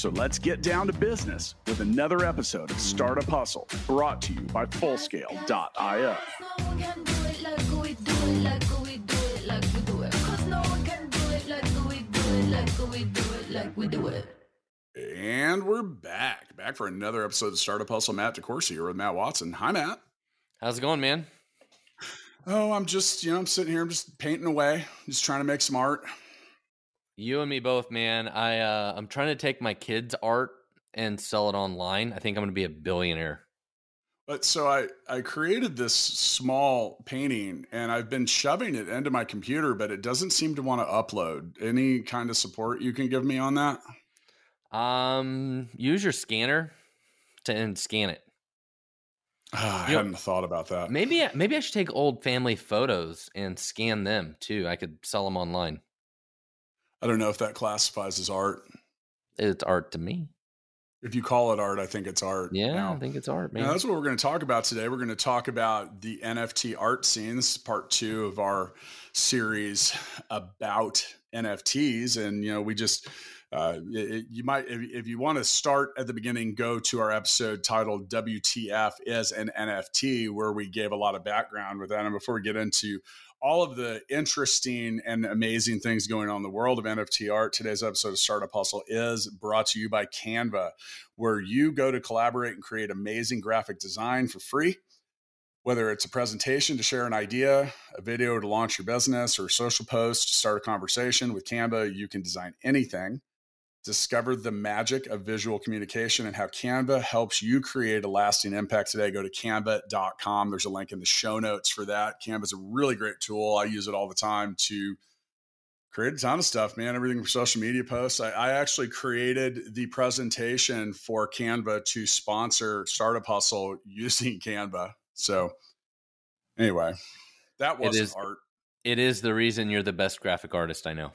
So let's get down to business with another episode of Startup Hustle brought to you by Fullscale.io. And we're back, back for another episode of Startup Hustle. Matt DeCoursey here with Matt Watson. Hi, Matt. How's it going, man? Oh, I'm just, you know, I'm sitting here, I'm just painting away, just trying to make some art. You and me both, man. I uh, I'm trying to take my kids' art and sell it online. I think I'm going to be a billionaire. But so I I created this small painting and I've been shoving it into my computer, but it doesn't seem to want to upload. Any kind of support you can give me on that? Um, use your scanner to and scan it. Ah, I you hadn't thought about that. Maybe maybe I should take old family photos and scan them too. I could sell them online. I don't know if that classifies as art. It's art to me. If you call it art, I think it's art. Yeah, now. I think it's art, man. Now, that's what we're going to talk about today. We're going to talk about the NFT art scene. This is part two of our series about NFTs. And, you know, we just, uh, it- you might, if, if you want to start at the beginning, go to our episode titled WTF is an NFT, where we gave a lot of background with that. And before we get into all of the interesting and amazing things going on in the world of NFT art, today's episode of Startup Hustle is brought to you by Canva where you go to collaborate and create amazing graphic design for free. Whether it's a presentation to share an idea, a video to launch your business, or a social post to start a conversation with Canva, you can design anything. Discover the magic of visual communication and how Canva helps you create a lasting impact today. Go to canva.com. There's a link in the show notes for that. Canva is a really great tool. I use it all the time to create a ton of stuff, man. Everything from social media posts. I, I actually created the presentation for Canva to sponsor Startup Hustle using Canva. So, anyway, that wasn't is- art. it is the reason you're the best graphic artist I know.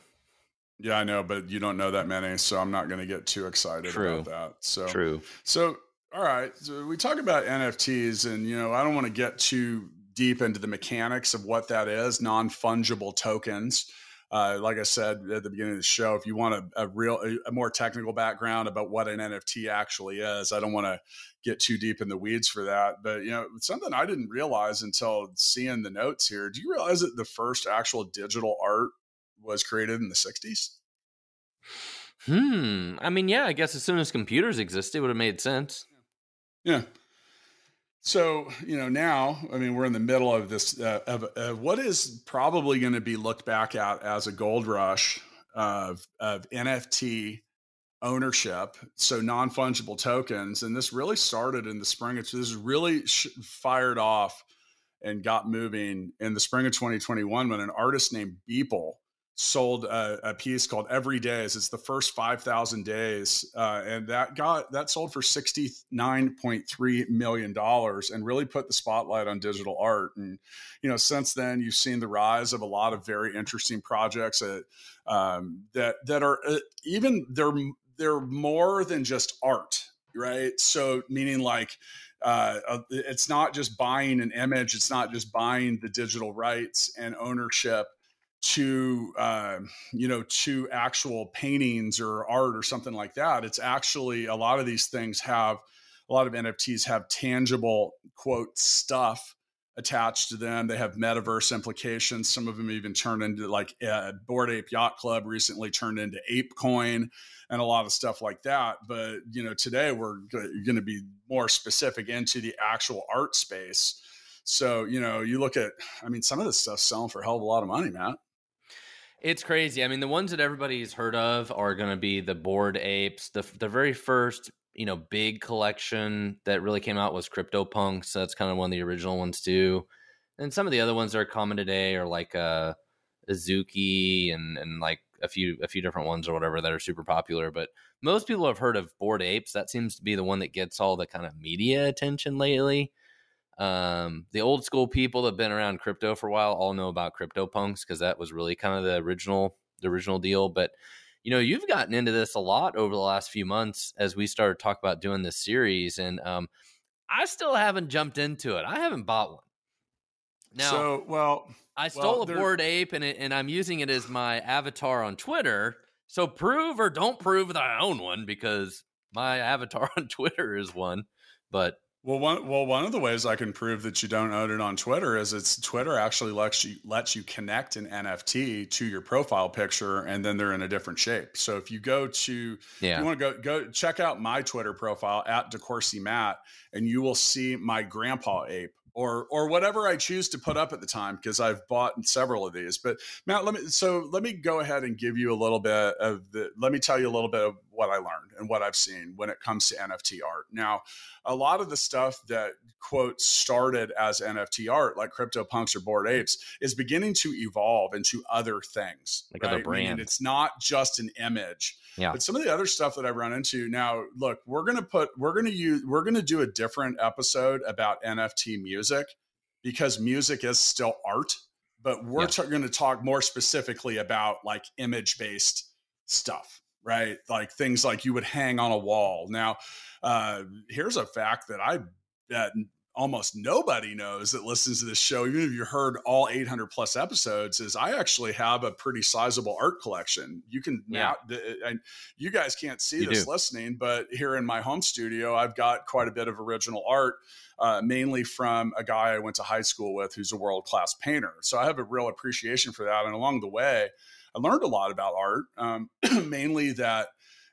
Yeah, I know, but you don't know that many, so I'm not going to get too excited True. about that. So, True. So, all right. So we talk about NFTs, and you know, I don't want to get too deep into the mechanics of what that is. Non fungible tokens. Uh, like I said at the beginning of the show, if you want a, a real, a, a more technical background about what an NFT actually is, I don't want to get too deep in the weeds for that. But you know, something I didn't realize until seeing the notes here. Do you realize that the first actual digital art was created in the '60s? Hmm. I mean, yeah. I guess as soon as computers existed, it would have made sense. Yeah. So you know now, I mean, we're in the middle of this uh, of, of what is probably going to be looked back at as a gold rush of of NFT ownership, so non fungible tokens, and this really started in the spring. It's this really sh- fired off and got moving in the spring of 2021 when an artist named Beeple sold a, a piece called Everydays. It's the first 5,000 days. Uh, and that got, that sold for $69.3 million and really put the spotlight on digital art. And, you know, since then you've seen the rise of a lot of very interesting projects that, um, that, that are uh, even they're, they're more than just art, right? So meaning like, uh, uh, it's not just buying an image, it's not just buying the digital rights and ownership to uh, you know to actual paintings or art or something like that. It's actually a lot of these things have a lot of nfts have tangible quote stuff attached to them. They have metaverse implications. Some of them even turn into like uh, bored ape yacht club recently turned into apecoin and a lot of stuff like that. But you know today we're going to be more specific into the actual art space. So you know you look at i mean some of this stuff's selling for a hell of a lot of money matt It's crazy. I mean, the ones that everybody's heard of are going to be the bored apes. The the very first, you know, big collection that really came out was CryptoPunks. So that's kind of one of the original ones too. And some of the other ones that are common today are like uh Azuki and and like a few a few different ones or whatever that are super popular. But most people have heard of bored apes. That seems to be the one that gets all the kind of media attention lately. Um, the old school people that have been around crypto for a while all know about CryptoPunks because that was really kind of the original the original deal. But you know, you've gotten into this a lot over the last few months as we started talk about doing this series, and um, I still haven't jumped into it. I haven't bought one. Now, so well, I stole well, a bored ape, and it, and I'm using it as my avatar on Twitter. So prove or don't prove that I own one because my avatar on Twitter is one. But well, one well one of the ways I can prove that you don't own it on Twitter is it's Twitter actually lets you lets you connect an NFT to your profile picture, and then they're in a different shape. So if you go to yeah. you want to go go check out my Twitter profile at DeCoursey Matt, and you will see my grandpa ape or or whatever I choose to put up at the time because I've bought several of these. But Matt, let me so let me go ahead and give you a little bit of the let me tell you a little bit of what I learned and what I've seen when it comes to NFT art. Now, a lot of the stuff that quote started as NFT art, like CryptoPunks or Bored Apes, is beginning to evolve into other things. Like right? other brands. Meaning it's not just an image. Yeah. But some of the other stuff that I've run into now, look, we're gonna put we're gonna use we're gonna do a different episode about NFT music because music is still art, but we're yeah. t- going to talk more specifically about like image based stuff, right? Like things like you would hang on a wall. Now, uh, here's a fact that I that almost nobody knows that listens to this show, even if you heard all 800 plus episodes, is I actually have a pretty sizable art collection. You can yeah. now, and you guys can't see you this do. listening, but here in my home studio, I've got quite a bit of original art. Uh, mainly from a guy I went to high school with who's a world class painter. So I have a real appreciation for that. And along the way, I learned a lot about art, um, mainly that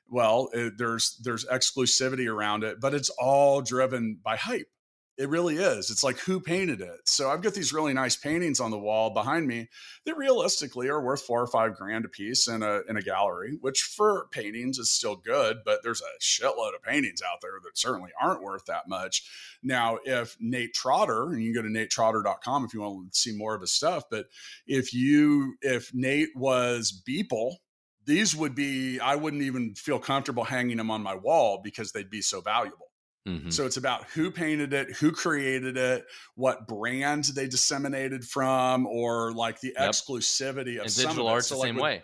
well it, there's there's exclusivity around it but it's all driven by hype it really is. It's like who painted it. So I've got these really nice paintings on the wall behind me that realistically are worth four or five grand a piece in a in a gallery, which for paintings is still good, but there's a shitload of paintings out there that certainly aren't worth that much. Now, if Nate Trotter, and you can go to natetrotter.com if you want to see more of his stuff, but if you if Nate was Beeple, these would be I wouldn't even feel comfortable hanging them on my wall because they'd be so valuable. Mm-hmm. So it's about who painted it, who created it, what brand they disseminated from, or like the yep. exclusivity of and some digital of art's so the like same with, way.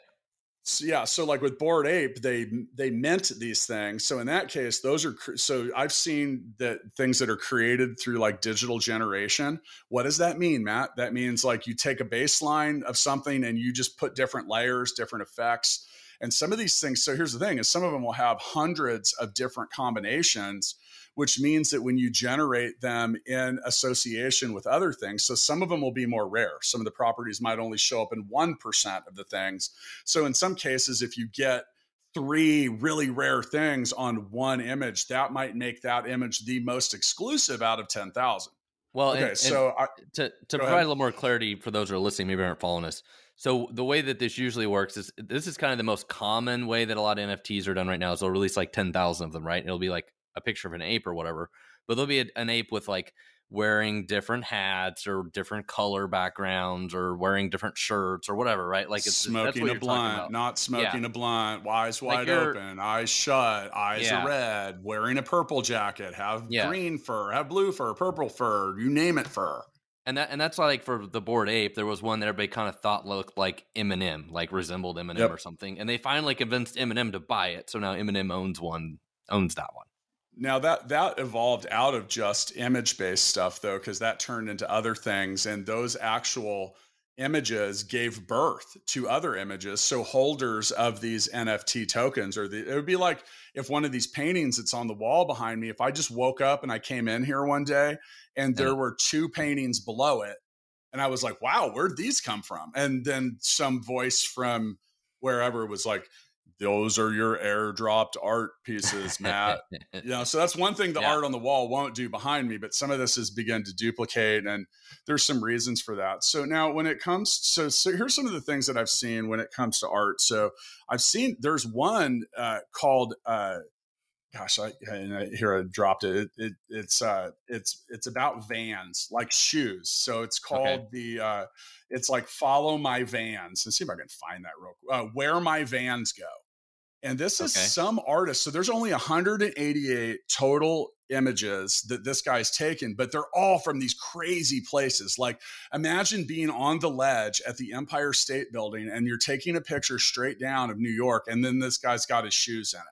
So yeah, so like with Bored Ape, they they mint these things. So in that case, those are so I've seen that things that are created through like digital generation. What does that mean, Matt? That means like you take a baseline of something and you just put different layers, different effects. And some of these things, so here's the thing is some of them will have hundreds of different combinations which means that when you generate them in association with other things, so some of them will be more rare. Some of the properties might only show up in 1% of the things. So in some cases, if you get three really rare things on one image, that might make that image the most exclusive out of 10,000. Well, okay, and, so and I, to, to provide ahead. a little more clarity for those who are listening, maybe aren't following us. So the way that this usually works is this is kind of the most common way that a lot of NFTs are done right now. Is they'll release like ten thousand of them, right? It'll be like a picture of an ape or whatever, but there'll be a, an ape with like wearing different hats or different color backgrounds or wearing different shirts or whatever, right? Like it's smoking a blunt, not smoking yeah. a blunt, eyes wide like open, eyes shut, eyes yeah. are red, wearing a purple jacket, have yeah. green fur, have blue fur, purple fur, you name it fur. And that and that's like for the bored ape, there was one that everybody kind of thought looked like Eminem, like resembled Eminem yep. or something. And they finally convinced Eminem to buy it. So now Eminem owns one, owns that one. Now that that evolved out of just image based stuff though, because that turned into other things, and those actual images gave birth to other images. So holders of these NFT tokens, or the, it would be like if one of these paintings that's on the wall behind me, if I just woke up and I came in here one day and there were two paintings below it, and I was like, "Wow, where'd these come from?" And then some voice from wherever was like those are your airdropped art pieces, Matt. you know, so that's one thing the yeah. art on the wall won't do behind me, but some of this has begun to duplicate, and there's some reasons for that. So now, when it comes, so, so here's some of the things that I've seen when it comes to art. So I've seen there's one uh, called. Uh, gosh, I, I, here I dropped it. it, it it's uh, it's it's about vans, like shoes. So it's called okay. the uh, it's like follow my vans. Let's see if I can find that real quick. Uh, where my vans go. And this is okay. some artist. So there's only 188 total images that this guy's taken, but they're all from these crazy places. Like, imagine being on the ledge at the Empire State Building and you're taking a picture straight down of New York, and then this guy's got his shoes in it.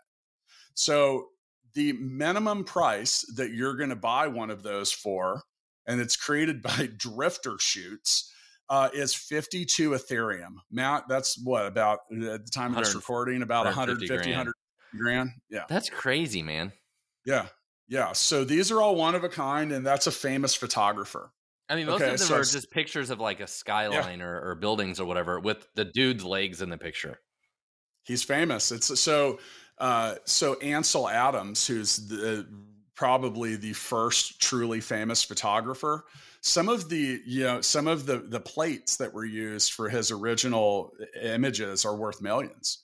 So, the minimum price that you're going to buy one of those for, and it's created by drifter shoots. Uh, is 52 Ethereum. Matt, that's what about at the time of this recording, about 150, 150 100 grand. Yeah. That's crazy, man. Yeah. Yeah. So these are all one of a kind, and that's a famous photographer. I mean, most okay, of them so are just pictures of like a skyline yeah. or, or, buildings or whatever with the dude's legs in the picture. He's famous. It's so uh, so Ansel Adams, who's the, probably the first truly famous photographer. Some of the you know some of the the plates that were used for his original images are worth millions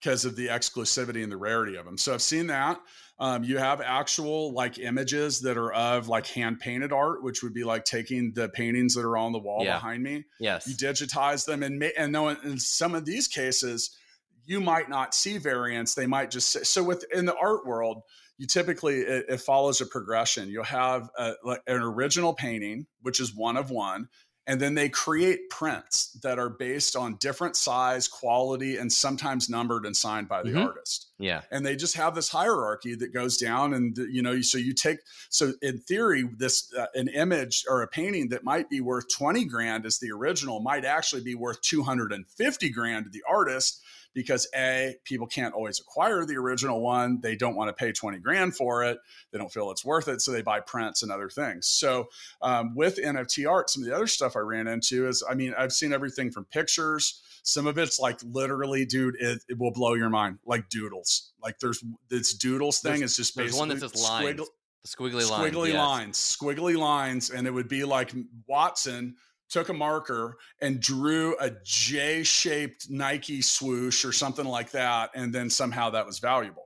because of the exclusivity and the rarity of them. So I've seen that. Um, you have actual like images that are of like hand painted art, which would be like taking the paintings that are on the wall yeah. behind me. Yes, you digitize them and and no, in some of these cases, you might not see variants. They might just say, so. With in the art world, you typically it, it follows a progression. You'll have a, like an original painting, which is one of one and then they create prints that are based on different size quality and sometimes numbered and signed by the mm-hmm. artist yeah and they just have this hierarchy that goes down and you know so you take so in theory this uh, an image or a painting that might be worth 20 grand as the original might actually be worth 250 grand to the artist because a people can't always acquire the original one. They don't want to pay 20 grand for it. They don't feel it's worth it so they buy prints and other things. So um, with nft art some of the other stuff i ran into is i mean i've seen everything from pictures. Some of it's like literally dude it, it will blow your mind like doodles. Like there's this doodles thing there's, is just basically one that's just lines. Squiggle, squiggly lines squiggly yes. lines squiggly lines and it would be like watson took a marker and drew a J shaped Nike swoosh or something like that. And then somehow that was valuable.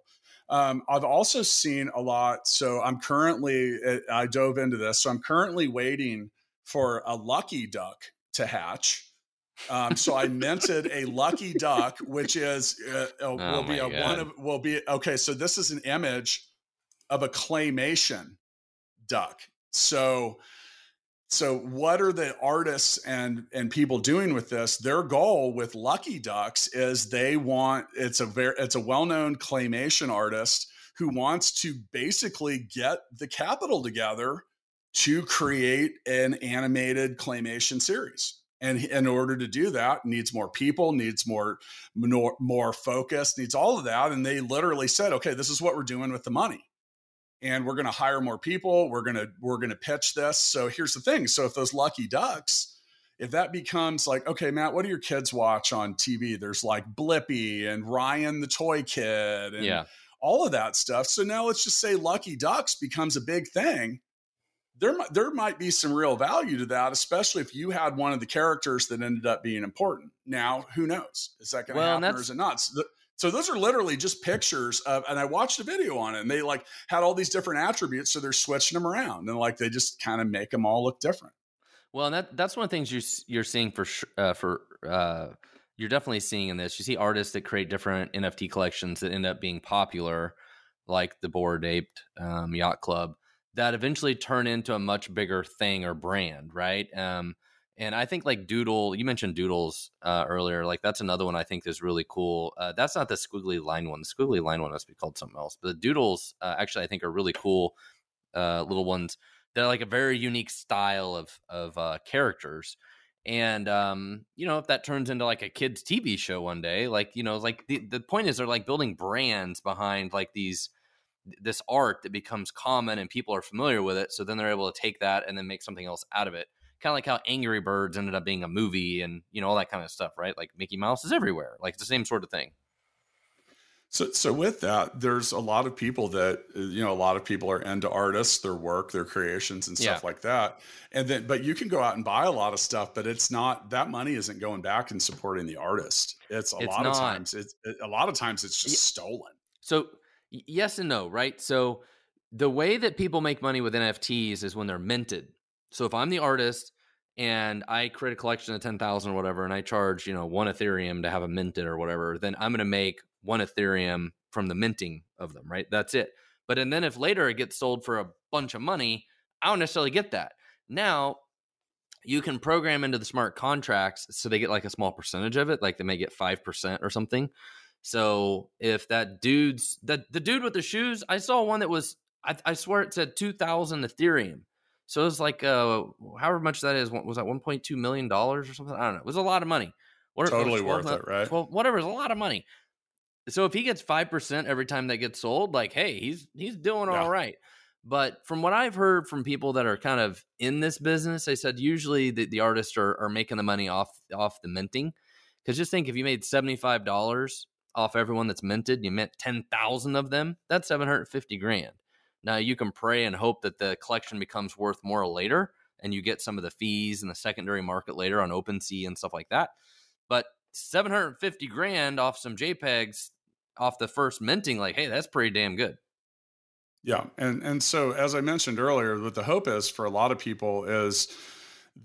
Um, I've also seen a lot. So I'm currently, uh, I dove into this. So I'm currently waiting for a lucky duck to hatch. Um, so I minted a lucky duck, which is uh, will be a God. one of will be okay. So this is an image of a claymation duck. So so what are the artists and and people doing with this? Their goal with lucky ducks is they want it's a very it's a well-known claymation artist who wants to basically get the capital together to create an animated claymation series. And in order to do that needs more people needs more more, more focus needs all of that. And they literally said okay this is what we're doing with the money and we're going to hire more people we're going to we're going to pitch this so here's the thing so if those lucky ducks if that becomes like okay matt what do your kids watch on tv there's like blippi and ryan the toy kid and yeah. all of that stuff so now let's just say lucky ducks becomes a big thing there, there might be some real value to that, especially if you had one of the characters that ended up being important. Now, who knows? Is that going to well, happen or is it not? So so those are literally just pictures of, and I watched a video on it, and they like had all these different attributes, so they're switching them around, and like they just kind of make them all look different. Well, and that that's one of the things you you're seeing for uh, for uh, you're definitely seeing in this. You see artists that create different NFT collections that end up being popular, like the Bored Ape um, Yacht Club, that eventually turn into a much bigger thing or brand, right? Um, and I think like Doodle, you mentioned Doodles uh, earlier. Like that's another one I think is really cool. Uh, that's not the squiggly line one. The squiggly line one must be called something else. But the Doodles uh, actually I think are really cool uh, little ones. They're like a very unique style of of uh, characters. And um, you know, if that turns into like a kids TV show one day, like you know, like the the point is they're like building brands behind like these this art that becomes common and people are familiar with it. So then they're able to take that and then make something else out of it kind of like how Angry Birds ended up being a movie and you know all that kind of stuff, right? Like Mickey Mouse is everywhere. Like it's the same sort of thing. So, so with that, there's a lot of people that you know. A lot of people are into artists, their work, their creations, and stuff yeah. like that. And then, but you can go out and buy a lot of stuff, but it's not that money isn't going back and supporting the artist. It's a it's lot not. of times. It's it, a lot of times it's just yeah. stolen. So yes and no, right? So the way that people make money with NFTs is when they're minted. So if I'm the artist and I create a collection of 10,000 or whatever, and I charge, you know, one Ethereum to have a minted or whatever, then I'm going to make one Ethereum from the minting of them, right? That's it. But and then if later it gets sold for a bunch of money, I don't necessarily get that. Now you can program into the smart contracts so they get like a small percentage of it, like they may get five percent or something. So if that dude's the the dude with the shoes, I saw one that was I, I swear it said two thousand Ethereum. So it was like uh however much that is was that one point two million dollars or something? I don't know. It was a lot of money. What, totally worth it, right? 12, whatever is a lot of money. So if he gets five percent every time that gets sold, like hey, he's he's doing yeah. all right. But from what I've heard from people that are kind of in this business, they said usually the, the artists are, are making the money off off the minting. Because just think if you made seventy five dollars off everyone that's minted, you mint ten thousand of them, that's seven hundred fifty grand. Now you can pray and hope that the collection becomes worth more later, and you get some of the fees in the secondary market later on OpenSea and stuff like that. But 750 grand off some JPEGs off the first minting, like, hey, that's pretty damn good. Yeah, and and so as I mentioned earlier, what the hope is for a lot of people is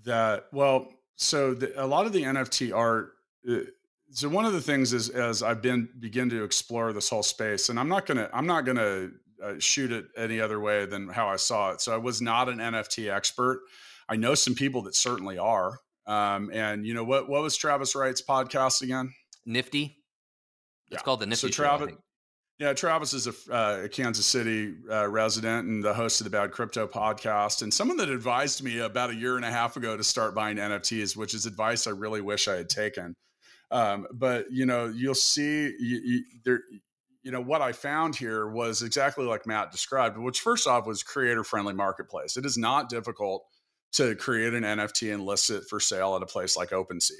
that well, so the, a lot of the NFT art. Uh, so one of the things is as I've been begin to explore this whole space, and I'm not gonna I'm not gonna uh, shoot it any other way than how I saw it. So I was not an NFT expert. I know some people that certainly are. Um, and you know what? What was Travis Wright's podcast again? Nifty. It's yeah. called the Nifty. So Travis, yeah, Travis is a, uh, a Kansas City uh, resident and the host of the Bad Crypto podcast, and someone that advised me about a year and a half ago to start buying NFTs, which is advice I really wish I had taken. Um, but you know, you'll see you, you, there. You know what I found here was exactly like Matt described, which first off was creator friendly marketplace. It is not difficult to create an NFT and list it for sale at a place like OpenSea.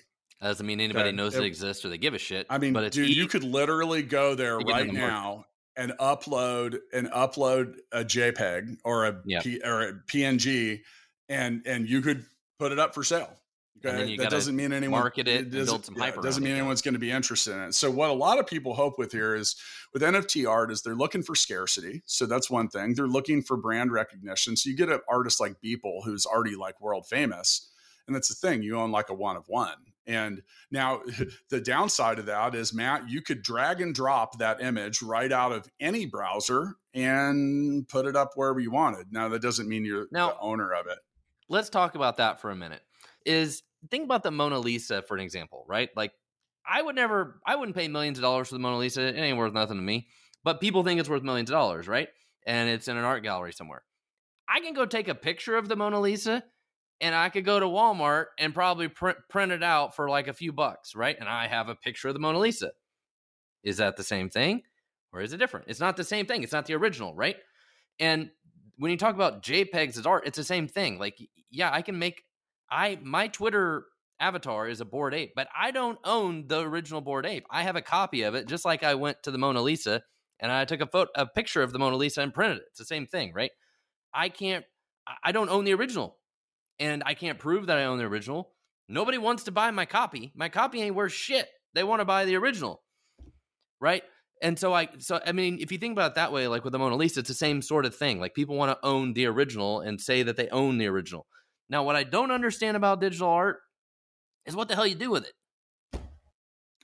That doesn't mean anybody okay. knows it, it, exists or they give a shit. I mean, but dude, you could literally go there right now and upload and upload a JPEG or a. P, or a PNG, and and you could put it up for sale. Okay? that doesn't mean anyone market it, it doesn't, yeah, doesn't mean anyone's going to be interested in it. So what a lot of people hope with here is with NFT art is they're looking for scarcity. So that's one thing. They're looking for brand recognition. So you get an artist like Beeple who's already like world famous, and that's the thing. You own like a one of one. And now the downside of that is Matt, you could drag and drop that image right out of any browser and put it up wherever you wanted. Now that doesn't mean you're now, the owner of it. Let's talk about that for a minute. Is think about the Mona Lisa for an example, right? Like I would never, I wouldn't pay millions of dollars for the Mona Lisa. It ain't worth nothing to me. But people think it's worth millions of dollars, right? And it's in an art gallery somewhere. I can go take a picture of the Mona Lisa and I could go to Walmart and probably print, print it out for like a few bucks, right? And I have a picture of the Mona Lisa. Is that the same thing or is it different? It's not the same thing. It's not the original, right? And when you talk about JPEGs as art, it's the same thing. Like, yeah, I can make I my Twitter avatar is a bored ape, but I don't own the original bored ape. I have a copy of it, just like I went to the Mona Lisa and I took a photo, a picture of the Mona Lisa and printed it. It's the same thing, right? I can't, I don't own the original, and I can't prove that I own the original. Nobody wants to buy my copy. My copy ain't worth shit. They want to buy the original, right? And so I, so I mean, if you think about it that way, like with the Mona Lisa, it's the same sort of thing. Like people want to own the original and say that they own the original. Now, what I don't understand about digital art is what the hell you do with it.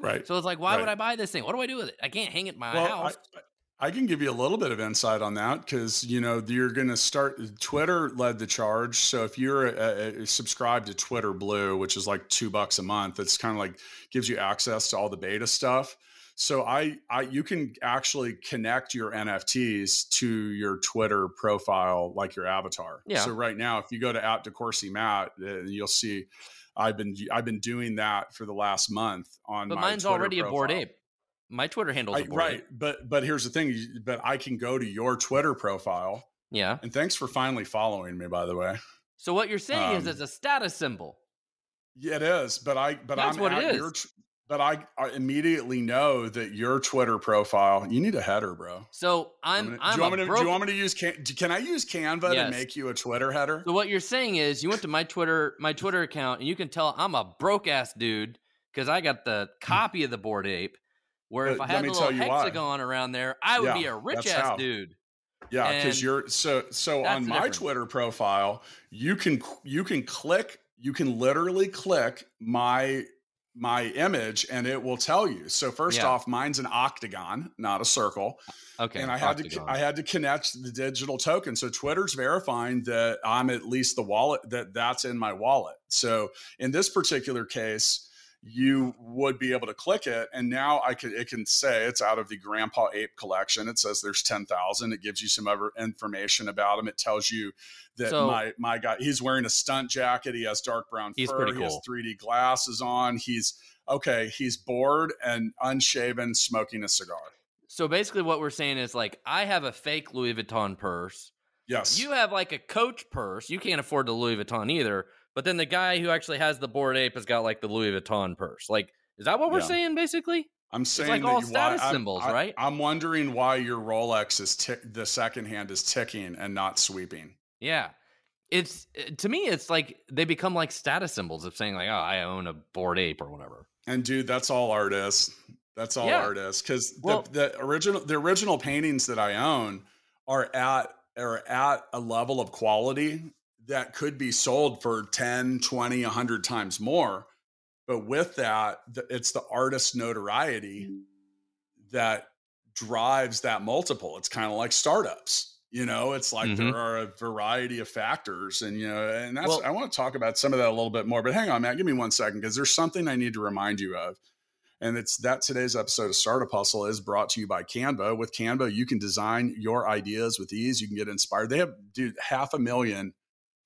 Right. So it's like, why right. would I buy this thing? What do I do with it? I can't hang it in my well, house. I, I can give you a little bit of insight on that because you know you're going to start. Twitter led the charge, so if you're a, a, subscribed to Twitter Blue, which is like two bucks a month, it's kind of like gives you access to all the beta stuff. So I, I, you can actually connect your NFTs to your Twitter profile, like your avatar. Yeah. So right now, if you go to at DeCoursey Matt, uh, you'll see I've been I've been doing that for the last month on. But mine's Twitter already profile. a bored ape. My Twitter handle right, ape. but but here's the thing. But I can go to your Twitter profile. Yeah. And thanks for finally following me, by the way. So what you're saying um, is it's a status symbol. Yeah, it is. But I but That's I'm what at it is. your but I, I, immediately know that your Twitter profile, you need a header, bro. So I'm. I'm do, you want me to, broke... do you want me to use? Can, can I use Canva yes. to make you a Twitter header? So what you're saying is, you went to my Twitter, my Twitter account, and you can tell I'm a broke ass dude because I got the mm. copy of the bored ape. Where if I had a little hexagon why. around there, I would yeah, be a rich ass how. dude. Yeah, because you're so so on my different. Twitter profile, you can you can click, you can literally click my my image and it will tell you. So first Yeah. off, mine's an octagon, not a circle. Okay. and I had Octagon. to I had to connect the digital token. So Twitter's verifying that I'm at least the wallet that that's in my wallet. So in this particular case, you would be able to click it, and now I could it can say it's out of the Grandpa Ape collection. It says there's ten thousand. It gives you some other information about him. It tells you that So- my my guy he's wearing a stunt jacket. He has dark brown He's fur. pretty He has 3D glasses on. He's okay. He's bored and unshaven, smoking a cigar. So basically, what we're saying is like, I have a fake Louis Vuitton purse. Yes. You have like a Coach purse. You can't afford the Louis Vuitton either. But then the guy who actually has the bored ape has got like the Louis Vuitton purse. Like, is that what we're Yeah. saying basically? I'm saying it's like that all you- status I'm- symbols, I- right? I'm wondering why your Rolex is tick, the second hand is ticking and not sweeping. Yeah. It's uh, to me, it's like they become like status symbols of saying like, oh, I own a bored ape or whatever. And dude, that's all artists. That's all Yeah. art is because Well- the, the original the original paintings that I own are at are at a level of quality that could be sold for 10, 20, 100 times more. But with that, it's the artist notoriety that drives that multiple. It's kind of like startups. You know, it's like Mhm. there are a variety of factors, and you know, and that's Well- I want to talk about some of that a little bit more. But hang on, Matt, give me one second because there's something I need to remind you of, and it's that today's episode of Startup Hustle is brought to you by Canva. With Canva, you can design your ideas with ease. You can get inspired. They have, dude, half a million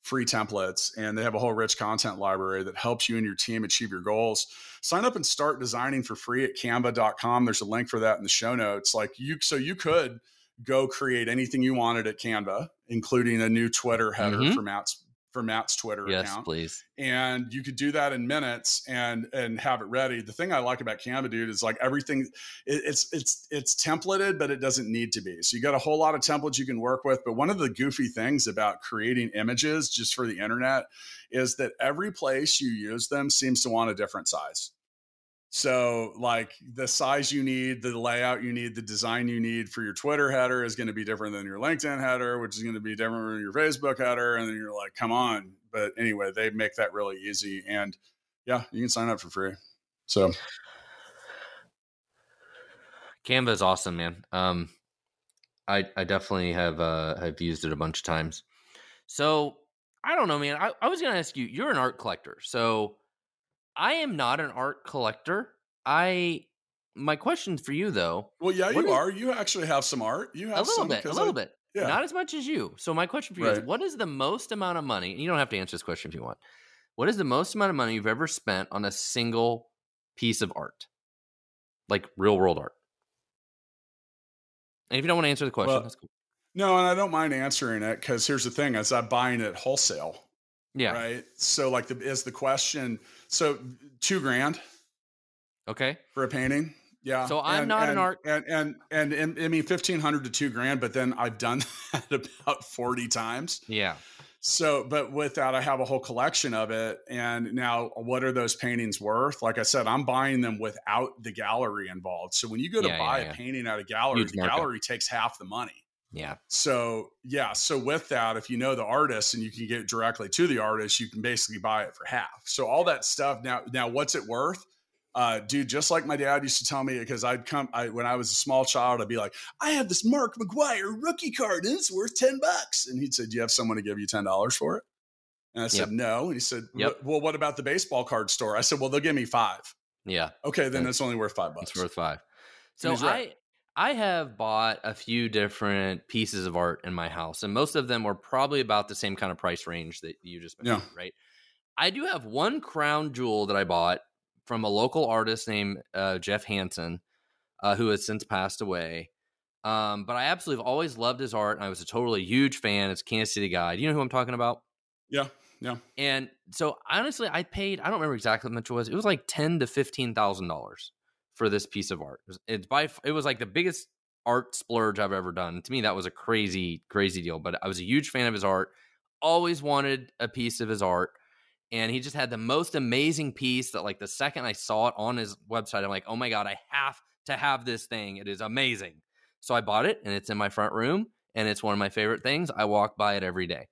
free templates and they have a whole rich content library that helps you and your team achieve your goals. Sign up and start designing for free at canva.com. There's a link for that in the show notes. Like you so you could go create anything you wanted at Canva, including a new Twitter header Mhm. for Matt's for Matt's Twitter Yes, account please. and you could do that in minutes and and have it ready. The thing I like about Canva, dude, is like everything. It, it's it's it's templated, but it doesn't need to be. So you got a whole lot of templates you can work with. But one of the goofy things about creating images just for the internet is that every place you use them seems to want a different size. So, like the size you need, the layout you need, the design you need for your Twitter header is going to be different than your LinkedIn header, which is going to be different than your Facebook header. And then you're like, come on. But anyway, they make that really easy. And yeah, you can sign up for free. So, Canva is awesome, man. Um, I I definitely have uh have used it a bunch of times. So I don't know, man. I, I was gonna ask you. You're an art collector, so I am not an art collector. I my question for you though, well, yeah, you is- are. You actually have some art. You have a little some bit, a little I- bit, Yeah. not as much as you. So my question for you is, what is the most amount of money? And you don't have to answer this question if you want. What is the most amount of money you've ever spent on a single piece of art, like real world art? And if you don't want to answer the question, Well, that's cool. no, and I don't mind answering it because here's the thing: is I'm buying it wholesale. Yeah. Right. So, like, the is the question. So, two grand. Okay. for a painting. Yeah. So I'm not an art- and, and and and I mean fifteen hundred to two grand, but then I've done that about forty times. Yeah. So, but with that, I have a whole collection of it. And now, what are those paintings worth? Like I said, I'm buying them without the gallery involved. So when you go to Yeah, buy yeah, yeah. a painting at a gallery, Huge the gallery takes half the money. Yeah. So yeah, so with that, if you know the artist and you can get directly to the artist, you can basically buy it for half. So all that stuff now, now what's it worth? Uh, dude, just like my dad used to tell me, because I'd come I, when I was a small child, I'd be like, I have this Mark McGwire rookie card and it's worth 10 bucks. And he'd say, Do you have someone to give you $10 for it? And I said, Yep. No. And he said, Yep. Well, what about the baseball card store? I said, Well, they'll give me five. Yeah. Okay, then it's only worth five bucks. It's worth five. So he's I right. I have bought a few different pieces of art in my house, and most of them were probably about the same kind of price range that you just mentioned, right? I do have one crown jewel that I bought from a local artist named uh, Jeff Hansen, uh, who has since passed away. Um, but I absolutely have always loved his art, and I was a totally huge fan. It's Kansas City guy. Do you know who I'm talking about? yeah. Yeah. And so honestly, I paid, I don't remember exactly how much it was. It was like ten to fifteen thousand dollars for this piece of art. It was, it's by it was like the biggest art splurge I've ever done. To me, that was a crazy, crazy deal. But I was a huge fan of his art. Always wanted a piece of his art. And he just had the most amazing piece that like the second I saw it on his website, I'm like, oh my God, I have to have this thing. It is amazing. So I bought it and it's in my front room and it's one of my favorite things. I walk by it every day.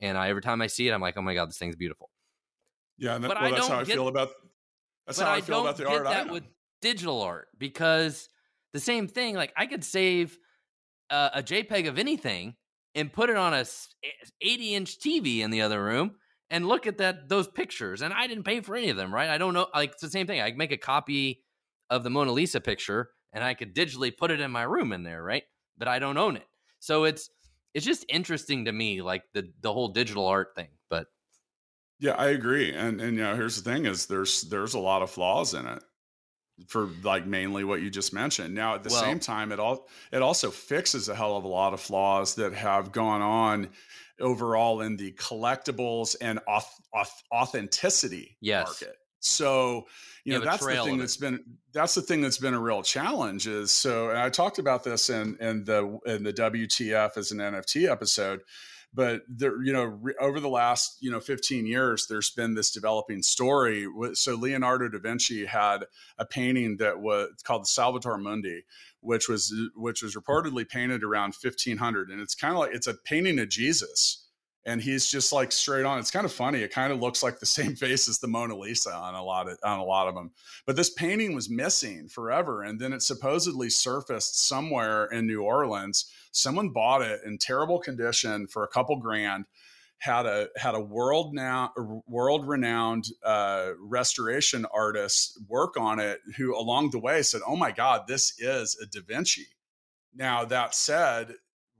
And I every time I see it, I'm like, oh my God, this thing's beautiful. Yeah. and that- But well, I that's how I get- feel about That's how I, I feel about the art that with digital art because the same thing. Like I could save uh, a JPEG of anything and put it on a 80 inch TV in the other room and look at that those pictures. And I didn't pay for any of them, right? I don't know. Like it's the same thing. I make a copy of the Mona Lisa picture and I could digitally put it in my room in there, right? But I don't own it. So it's it's just interesting to me, like the the whole digital art thing. But Yeah, I agree. And and you know, here's the thing is there's there's a lot of flaws in it for like mainly what you just mentioned. Now at the Well- same time it all it also fixes a hell of a lot of flaws that have gone on overall in the collectibles and auth- auth- authenticity Yes. market. So, you know, that's the thing that's been that's the thing that's been a real challenge is so and I talked about this in in the in the WTF as an NFT episode but there you know re- over the last you know 15 years there's been this developing story so leonardo da vinci had a painting that was called the salvator mundi which was which was reportedly painted around 1500 and it's kind of like it's a painting of jesus and he's just like straight on. It's kind of funny. It kind of looks like the same face as the mona lisa on a lot of on a lot of them but this painting was missing forever and then it supposedly surfaced somewhere in new orleans someone bought it in terrible condition for a couple grand had a had a world now world renowned uh, restoration artist work on it who along the way said oh my god this is a da vinci. Now that said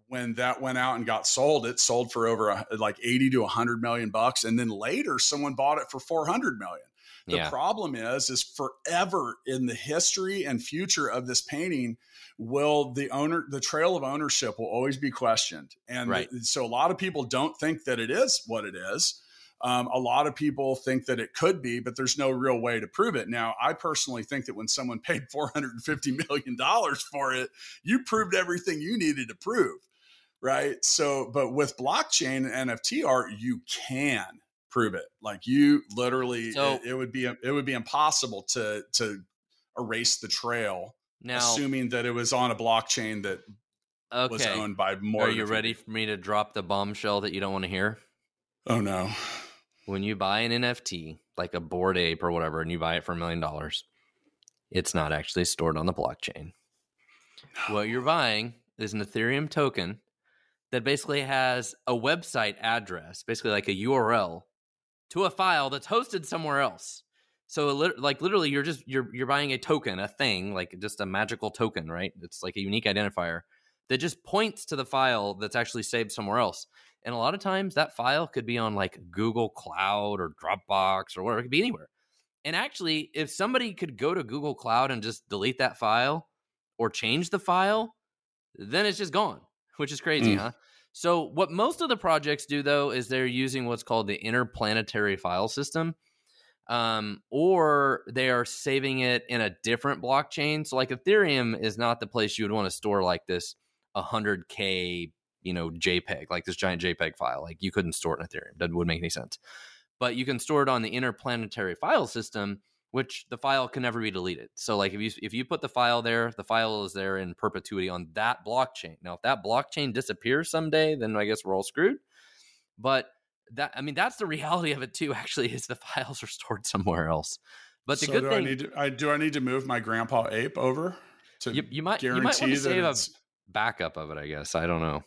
when that went out and got sold it sold for over a, like 80 to 100 million bucks and then later someone bought it for 400 million. The yeah, problem is, is forever in the history and future of this painting, will the owner, the trail of ownership will always be questioned. And Right. so a lot of people don't think that it is what it is. Um, a lot of people think that it could be, but there's no real way to prove it. Now, I personally think that when someone paid $450 million for it, you proved everything you needed to prove. Right. So, but with blockchain and NFT art, you can prove it. Like you literally, So- it, it would be it would be impossible to to erase the trail, now assuming that it was on a blockchain that was owned by more. Are you different ready for me to drop the bombshell that you don't want to hear? Oh no! when you buy an NFT, like a bored ape or whatever, and you buy it for a million dollars, it's not actually stored on the blockchain. What you're buying is an Ethereum token that basically has a website address, basically like a URL to a file that's hosted somewhere else. So lit- like literally you're just you're you're buying a token, a thing, like just a magical token, right? It's like a unique identifier that just points to the file that's actually saved somewhere else. And a lot of times that file could be on like Google Cloud or Dropbox or whatever, it could be anywhere. And actually, if somebody could go to Google Cloud and just delete that file or change the file, then it's just gone, which is crazy, Mm. huh? So, what most of the projects do though is they're using what's called the interplanetary file system, um, or they are saving it in a different blockchain. So, like Ethereum is not the place you would want to store like this 100k, you know, JPEG, like this giant JPEG file. Like you couldn't store it in Ethereum. That wouldn't make any sense. But you can store it on the interplanetary file system, which the file can never be deleted. So, like if you if you put the file there, the file is there in perpetuity on that blockchain. Now, if that blockchain disappears someday, then I guess we're all screwed. But that I mean, that's the reality of it too. Actually, is the files are stored somewhere else. But the so good do thing, I need to, I, do I need to move my grandpa ape over to you, you might you might want to save a backup of it. I guess I don't know.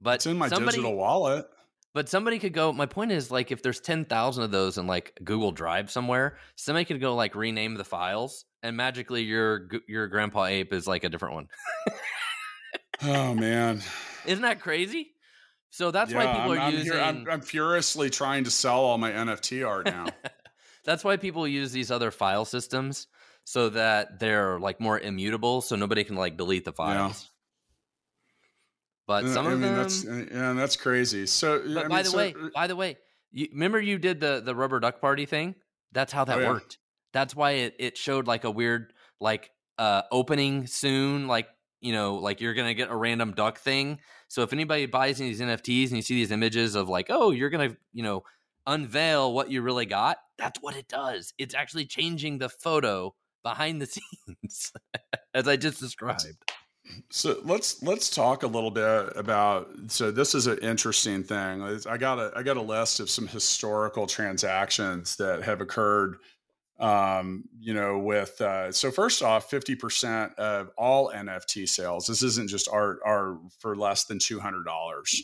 But it's in my somebody, digital wallet? But somebody could go. My point is, like, if there's ten thousand of those in like Google Drive somewhere, somebody could go like rename the files, and magically your your grandpa ape is like a different one. Oh man! Isn't that crazy? So that's why people I'm, are I'm using. here- I'm, I'm furiously trying to sell all my NFT art now. that's why people use these other file systems so that they're like more immutable, so nobody can like delete the files. But Uh, some I of mean, them. that's uh, yeah, that's crazy. So, But I by mean, the so- way, by the way, you remember you did the the rubber duck party thing? That's how that Oh, yeah. worked. That's why it it showed like a weird like uh opening soon, like you know, like you're gonna get a random duck thing. So if anybody buys these NFTs and you see these images of like, oh, you're gonna you know unveil what you really got, that's what it does. It's actually changing the photo behind the scenes, as I just described. So let's let's talk a little bit about. So this is an interesting thing. I got a I got a list of some historical transactions that have occurred. Um, you know, with uh, so first off, fifty percent of all NFT sales. This isn't just art are for less than two hundred dollars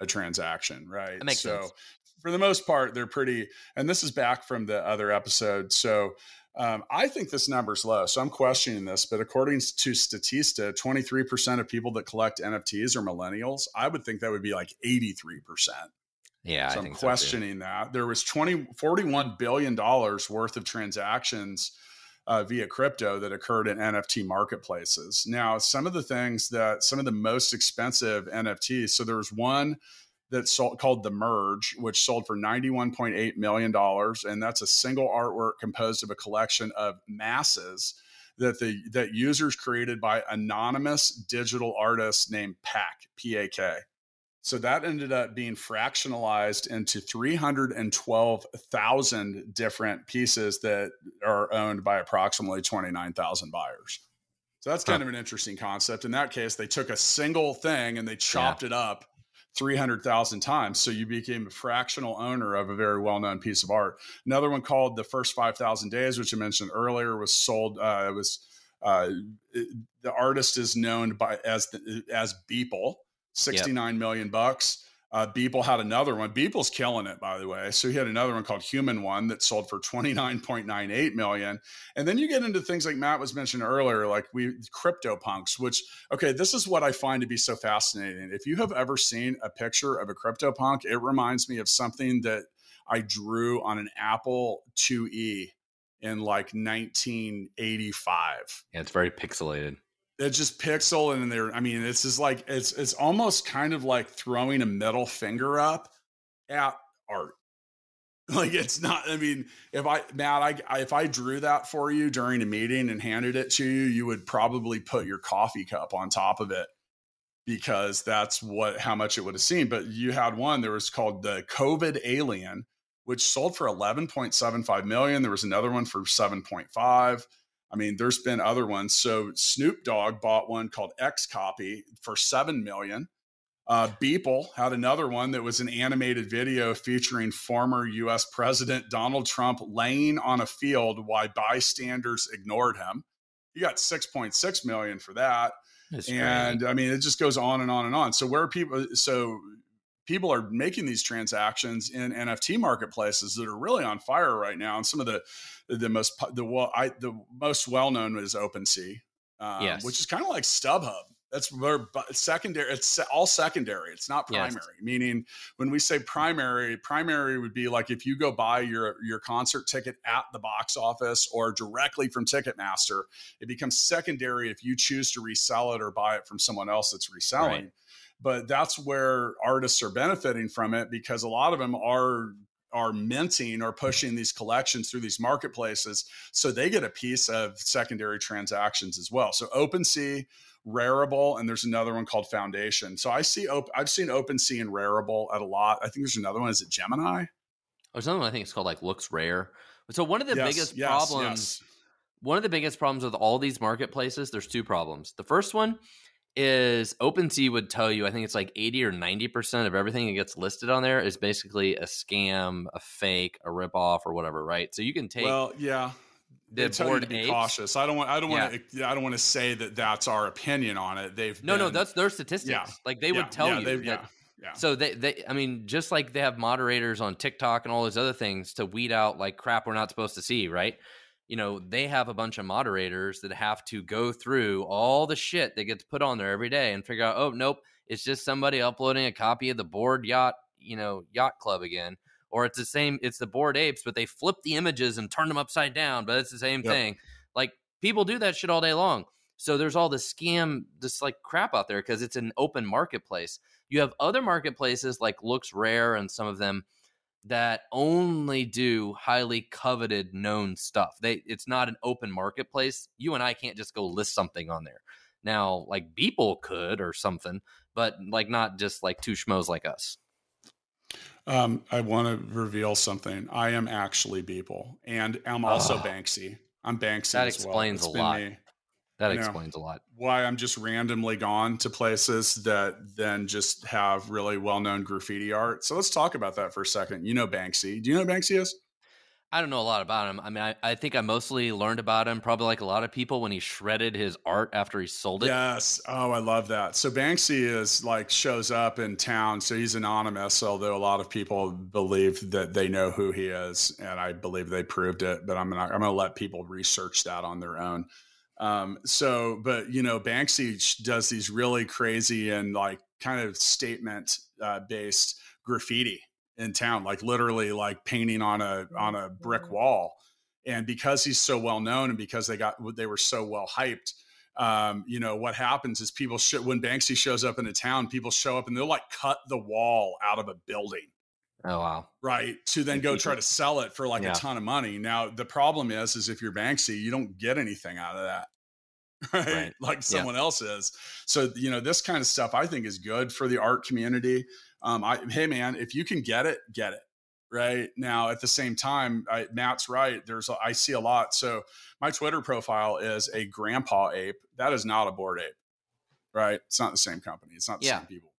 a transaction, right? That makes so sense. for the most part, they're pretty. And this is back from the other episode. So um, I think this number's low, so I'm questioning this. But according to Statista, 23% of people that collect NFTs are millennials. I would think that would be like 83%. Yeah, so I I'm questioning so that. There was 20, 41 billion dollars worth of transactions uh, via crypto that occurred in NFT marketplaces. Now, some of the things that some of the most expensive NFTs. So there was one that sold called the merge which sold for 91.8 million dollars and that's a single artwork composed of a collection of masses that the that users created by anonymous digital artists named Pak P-A-K. So that ended up being fractionalized into 312,000 different pieces that are owned by approximately 29,000 buyers. So that's kind huh. of an interesting concept. In that case, they took a single thing and they chopped yeah. it up 300,000 times. So you became a fractional owner of a very well known piece of art. Another one called The First 5,000 Days, which I mentioned earlier, was sold. Uh, it was uh, it, the artist is known by as the, as Beeple, sixty nine yep. million bucks. Uh, Beeple had another one. Beeple's killing it, by the way. So he had another one called Human One that sold for 29.98 million. And then you get into things like Matt was mentioning earlier, like we crypto punks, which okay, this is what I find to be so fascinating. If you have ever seen a picture of a crypto punk, it reminds me of something that I drew on an Apple IIe in like 1985. Yeah, it's very pixelated it's just pixel and there i mean it's just like it's it's almost kind of like throwing a middle finger up at art. Like it's not i mean if i matt I, if i drew that for you during a meeting and handed it to you you would probably put your coffee cup on top of it because that's what how much it would have seen. But you had one there was called the covid alien which sold for 11.75 million. There was another one for 7.5 I mean, there's been other ones. So Snoop Dogg bought one called XCOPY for seven million. Uh, Beeple had another one that was an animated video featuring former U.S. President Donald Trump laying on a field while bystanders ignored him. He got 6.6 million for that. That's and I mean, it just goes on and on and on. So where people, so people are making these transactions in NFT marketplaces that are really on fire right now. And some of the the most the well I the most well known is OpenSea, um, yes. which is kind of like StubHub. That's where secondary. It's all secondary. It's not primary. Yes. Meaning, when we say primary, primary would be like if you go buy your your concert ticket at the box office or directly from Ticketmaster. It becomes secondary if you choose to resell it or buy it from someone else that's reselling. Right but that's where artists are benefiting from it because a lot of them are are minting or pushing these collections through these marketplaces so they get a piece of secondary transactions as well so OpenSea Rarible, and there's another one called Foundation. So I see, op- I've seen OpenSea and Rarible at a lot. I think there's another one. Is it Gemini? There's another one I think it's called like LooksRare. So one of the yes, biggest yes, problems, yes. one of the biggest problems with all these marketplaces, there's two problems. The first one is OpenSea would tell you, I think it's like 80 or 90% of everything that gets listed on there is basically a scam, a fake, a ripoff, or whatever, right? So you can take. Well, yeah. The board to be apes. cautious. I don't want. I don't yeah. want to. I don't want to say that that's our opinion on it. They've no, been, no. That's their statistics. Yeah. Like they yeah, would tell you. That, yeah. Yeah. So they, they, I mean, just like they have moderators on TikTok and all those other things to weed out like crap we're not supposed to see, right? You know, they have a bunch of moderators that have to go through all the shit that gets put on there every day and figure out, oh, nope, it's just somebody uploading a copy of the bored yacht, you know, yacht club again. Or it's the same, it's the bored apes, but they flip the images and turn them upside down, but it's the same yep. thing. Like people do that shit all day long. So there's all this scam, this like crap out there because it's an open marketplace. You have other marketplaces like LooksRare and some of them that only do highly coveted known stuff. They it's not an open marketplace. You and I can't just go list something on there. Now, like Beeple could or something, but like not just like two schmoes like us. Um, I want to reveal something. I am actually Beeple, and I'm also oh. Banksy. I'm Banksy. That explains well. a lot. Me. That explains know, a lot. Why I'm just randomly gone to places that then just have really well known graffiti art. So let's talk about that for a second. You know Banksy. Do you know Banksy is? I don't know a lot about him. I mean, I, I think I mostly learned about him, probably like a lot of people, when he shredded his art after he sold it. Yes. Oh, I love that. So Banksy is like shows up in town. So he's anonymous, although a lot of people believe that they know who he is, and I believe they proved it. But I'm not. I'm going to let people research that on their own. Um, so, but you know, Banksy does these really crazy and like kind of statement uh, based graffiti in town, like literally like painting on a on a brick wall. And because he's so well known, and because they got they were so well hyped, um, you know what happens is people sh- when Banksy shows up in a town, people show up and they'll like cut the wall out of a building. Oh wow! Right to then go try to sell it for like yeah. a ton of money. Now the problem is, is if you're Banksy, you don't get anything out of that. Right? right. Like someone yeah. else is. So, you know, this kind of stuff I think is good for the art community um, I, hey man, if you can get it, get it. Right now, at the same time, I, Matt's right. There's I see a lot. So my Twitter profile is a grandpa ape. That is not a bored ape, right? It's not the same company. It's not the yeah. same people.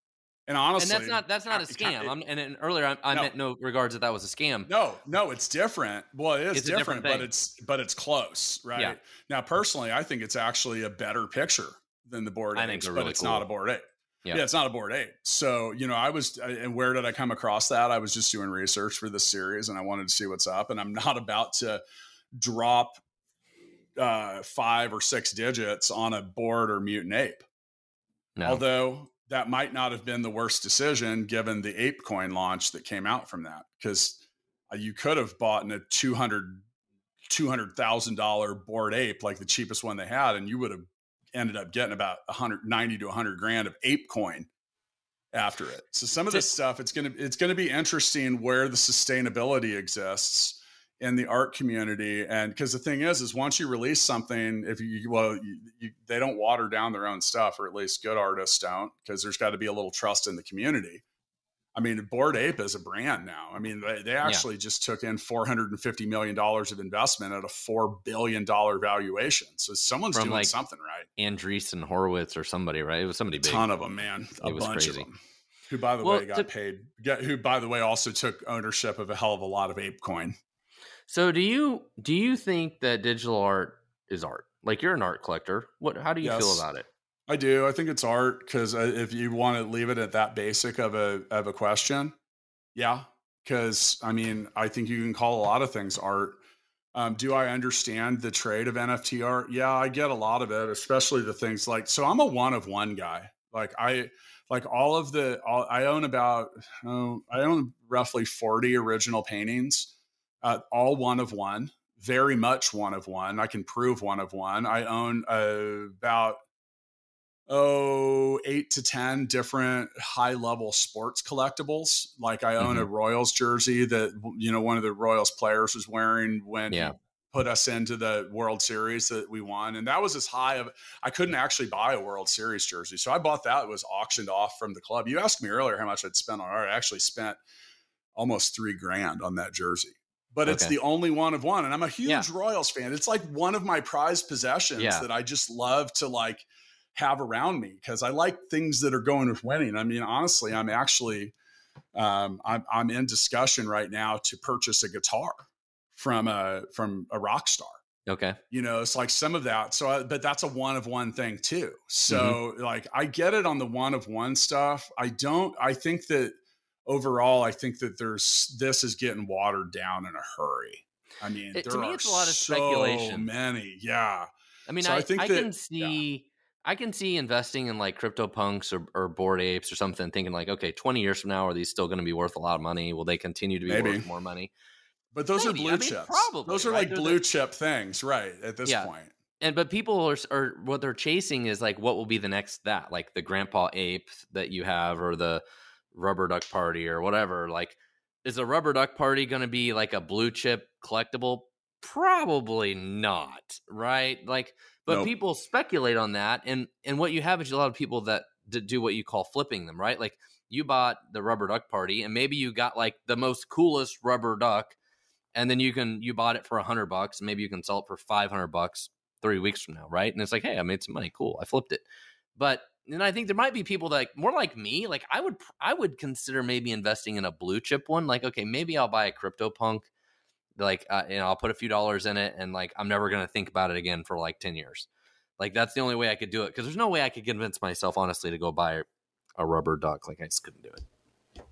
And honestly, and that's not that's not a scam. I'm, and, and, earlier, I, I no. meant no regards that that was a scam. No, no, it's different. Well, it is it's different, different but it's but it's close, right? Yeah. Now, personally, I think it's actually a better picture than the board I but really it's cool. not a bored ape. Yeah. yeah. it's not a bored ape. So, you know, I was, and where did I come across that? I was just doing research for this series and I wanted to see what's up. And I'm not about to drop uh, five or six digits on a bored or mutant ape. No. Although that might not have been the worst decision given the ape coin launch that came out from that. Because uh, you could have bought in a 200 $200,000 bored ape, like the cheapest one they had, and you would have ended up getting about 190 to 100 grand of ape coin after it. So some of this stuff, it's gonna it's gonna be interesting where the sustainability exists in the art community. And because the thing is, is once you release something, if you well, you, you, they don't water down their own stuff, or at least good artists don't, because there's got to be a little trust in the community. I mean, bored Ape is a brand now. I mean, they, they actually yeah. just took in $450 million of investment at a $4 billion valuation. So someone's From doing like something right. Andreessen Horowitz or somebody, right? It was somebody big. ton of them, man. A it bunch of them. Who, by the well, way, got to, paid. Who, by the way, also took ownership of a hell of a lot of ApeCoin. So, do you do you think that digital art is art? Like, you're an art collector. What? How do you yes. feel about it? I do. I think it's art because uh, if you want to leave it at that basic of a of a question, yeah. Because I mean, I think you can call a lot of things art. Um, do I understand the trade of NFT art? Yeah, I get a lot of it, especially the things like. So I'm a one of one guy. Like I like all of the. All, I own about. Oh, I own roughly forty original paintings, uh, all one of one. Very much one of one. I can prove one of one. I own uh, about oh eight to ten different high level sports collectibles like i own mm-hmm. a royals jersey that you know one of the royals players was wearing when yeah. put us into the world series that we won and that was as high of i couldn't actually buy a world series jersey so i bought that it was auctioned off from the club you asked me earlier how much i'd spent on art i actually spent almost three grand on that jersey but okay. it's the only one of one and i'm a huge yeah. royals fan it's like one of my prized possessions yeah. that i just love to like have around me because I like things that are going with winning. I mean, honestly, I'm actually um, I'm, I'm in discussion right now to purchase a guitar from a from a rock star. Okay. You know, it's like some of that. So, I, but that's a one of one thing too. So, mm-hmm. like, I get it on the one of one stuff. I don't, I think that overall, I think that there's, this is getting watered down in a hurry. I mean, it, to me, it's a lot of so speculation. Many. Yeah. I mean, so I, I, think I that, can see. Yeah I can see investing in like CryptoPunks or, or bored apes or something, thinking like, okay, 20 years from now, are these still going to be worth a lot of money? Will they continue to be Maybe. worth more money? But those Maybe. are blue I mean, chips. Probably. Those are right? like They're blue the, chip things, right? At this yeah. point. And but people are, are what they're chasing is like what will be the next that like the grandpa ape that you have or the rubber duck party or whatever. Like, is a rubber duck party going to be like a blue chip collectible? Probably not, right? Like but nope. people speculate on that, and and what you have is a lot of people that do what you call flipping them, right? Like you bought the rubber duck party, and maybe you got like the most coolest rubber duck, and then you can you bought it for a hundred bucks, maybe you can sell it for five hundred bucks three weeks from now, right? And it's like, hey, I made some money. Cool. I flipped it. But and I think there might be people that like more like me. Like I would I would consider maybe investing in a blue chip one. Like, okay, maybe I'll buy a CryptoPunk. Like, uh, you know, I'll put a few dollars in it, and like I'm never gonna think about it again for like ten years. Like that's the only way I could do it because there's no way I could convince myself honestly to go buy a rubber duck. Like I just couldn't do it.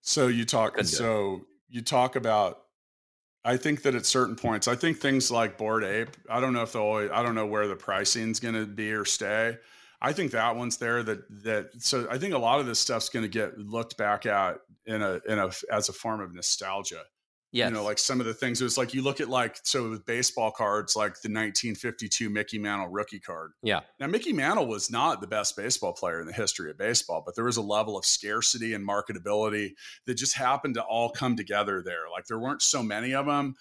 So you talk. Couldn't so you talk about. I think that at certain points, I think things like Bored Ape. I don't know if they'll. Always, I don't know where the pricing's going to be or stay. I think that one's there. That that. So I think a lot of this stuff's going to get looked back at in a in a as a form of nostalgia. Yeah, You know, like some of the things. It was like you look at like so with baseball cards, like the 1952 Mickey Mantle rookie card. yeah, Now, Mickey Mantle was not the best baseball player in the history of baseball, but there was a level of scarcity and marketability that just happened to all come together there. Like there weren't so many of them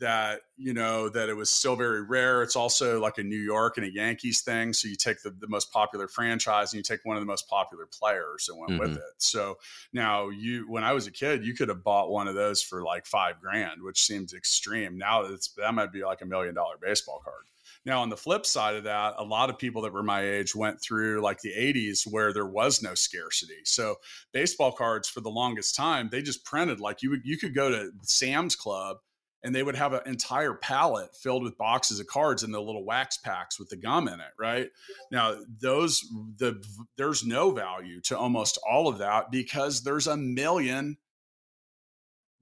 that, you know, that it was still very rare. It's also like a New York and a Yankees thing. So you take the, the most popular franchise and you take one of the most popular players and went with Mhm. it. So now you, when I was a kid, you could have bought one of those for like five grand, which seems extreme. Now it's, that might be like a million dollar baseball card. Now, on the flip side of that, a lot of people that were my age went through like the 80s where there was no scarcity. So, baseball cards for the longest time, they just printed like you would, you could go to Sam's Club and they would have an entire pallet filled with boxes of cards and the little wax packs with the gum in it, right? Now, those the there's no value to almost all of that because there's a million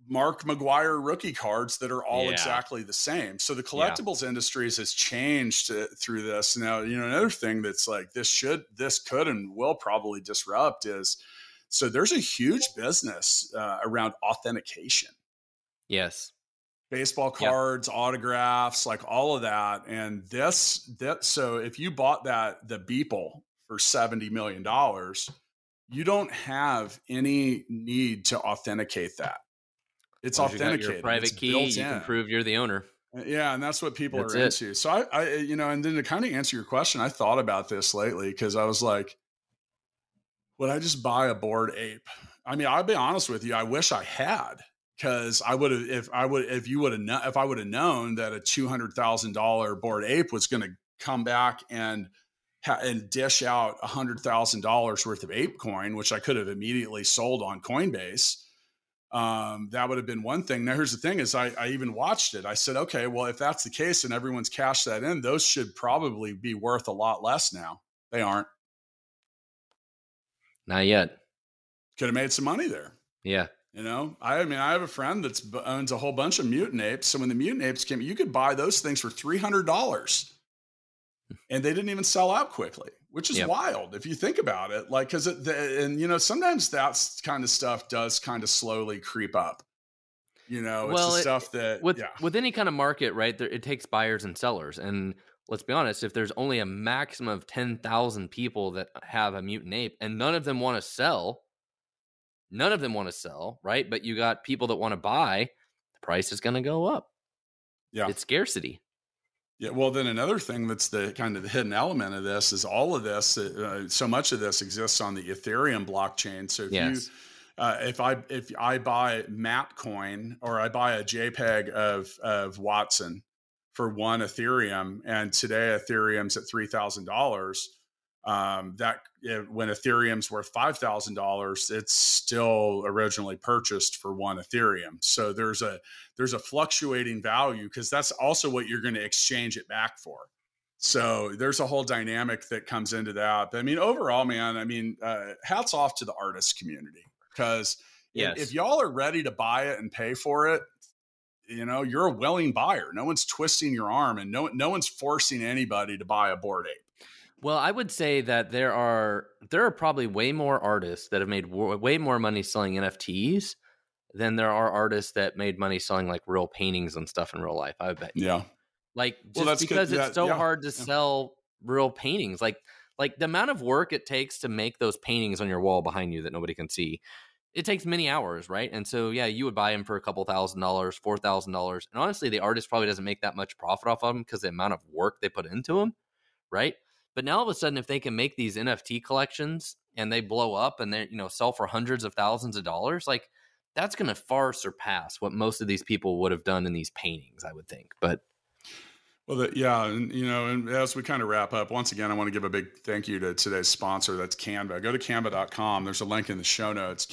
Mark McGwire rookie cards that are all Yeah. exactly the same. So the collectibles industries has changed uh, through this. Now, you know, another thing that's like this should, this could, and will probably disrupt is so there's a huge business uh, around authentication, yes, baseball Yep. cards, autographs, like all of that. And this, that, so if you bought that, the Beeple for $70 million, you don't have any need to authenticate that. It's you authenticated. Private It's key, you can prove you're the owner. Uh, yeah, and that's what people That's are it. into. So I, I, you know, and then to kind of answer your question, I thought about this lately because I was like, would I just buy a bored ape? I mean, I'll be honest with you. I wish I had because I would have, if I would, if you would have, known, if I would have known that a two hundred thousand dollar bored ape was going to come back and ha- and dish out a hundred thousand dollars worth of ape coin, which I could have immediately sold on Coinbase um, that would have been one thing. Now, here's the thing: is I, I even watched it. I said, okay, well, if that's the case and everyone's cashed that in, those should probably be worth a lot less now. They aren't. Not yet. Could have made some money there. Yeah, You know, I, I mean, I have a friend that b- owns a whole bunch of mutant apes. So when the mutant apes came, you could buy those things for three hundred dollars, and they didn't even sell out quickly, which is Yep. wild if you think about it. Like, because it, the, and you know, sometimes that kind of stuff does kind of slowly creep up. You know, it's Well, the it- stuff that with yeah. with any kind of market, right? There, it takes buyers and sellers, and let's be honest, if there's only a maximum of ten thousand people that have a mutant ape, and none of them want to sell, none of them want to sell, right? But you got people that want to buy, the price is going to go up. Yeah. it's scarcity. Yeah, well, then another thing that's the kind of the hidden element of this is all of this. Uh, so much of this exists on the Ethereum blockchain. So if Yes. you, uh, if I if I buy Matcoin or I buy a JPEG of of Watson for one Ethereum, and today Ethereum's at three thousand dollars. Um, that if, when Ethereum's worth five thousand dollars, it's still originally purchased for one Ethereum. So there's a there's a fluctuating value because that's also what you're going to exchange it back for. So there's a whole dynamic that comes into that. But I mean, overall, man, I mean, uh, hats off to the artist community because Yes. if, if y'all are ready to buy it and pay for it, you know, you're a willing buyer. No one's twisting your arm, and no no one's forcing anybody to buy a bored ape. Well, I would say that there are there are probably way more artists that have made w- way more money selling NFTs than there are artists that made money selling like real paintings and stuff in real life. I bet. you. Yeah, Like Well, just good. because Yeah, it's so yeah, hard to yeah. sell real paintings, like like the amount of work it takes to make those paintings on your wall behind you that nobody can see. It takes many hours, right? And so, yeah, you would buy them for a couple thousand dollars, four thousand dollars, and honestly, the artist probably doesn't make that much profit off of them because the amount of work they put into them, right? But now all of a sudden, if they can make these NFT collections and they blow up and they you know sell for hundreds of thousands of dollars, like that's going to far surpass what most of these people would have done in these paintings, I would think. But Well, the, yeah, and you know, and as we kind of wrap up, once again, I want to give a big thank you to today's sponsor. That's Canva. Go to canva.com. There's a link in the show notes.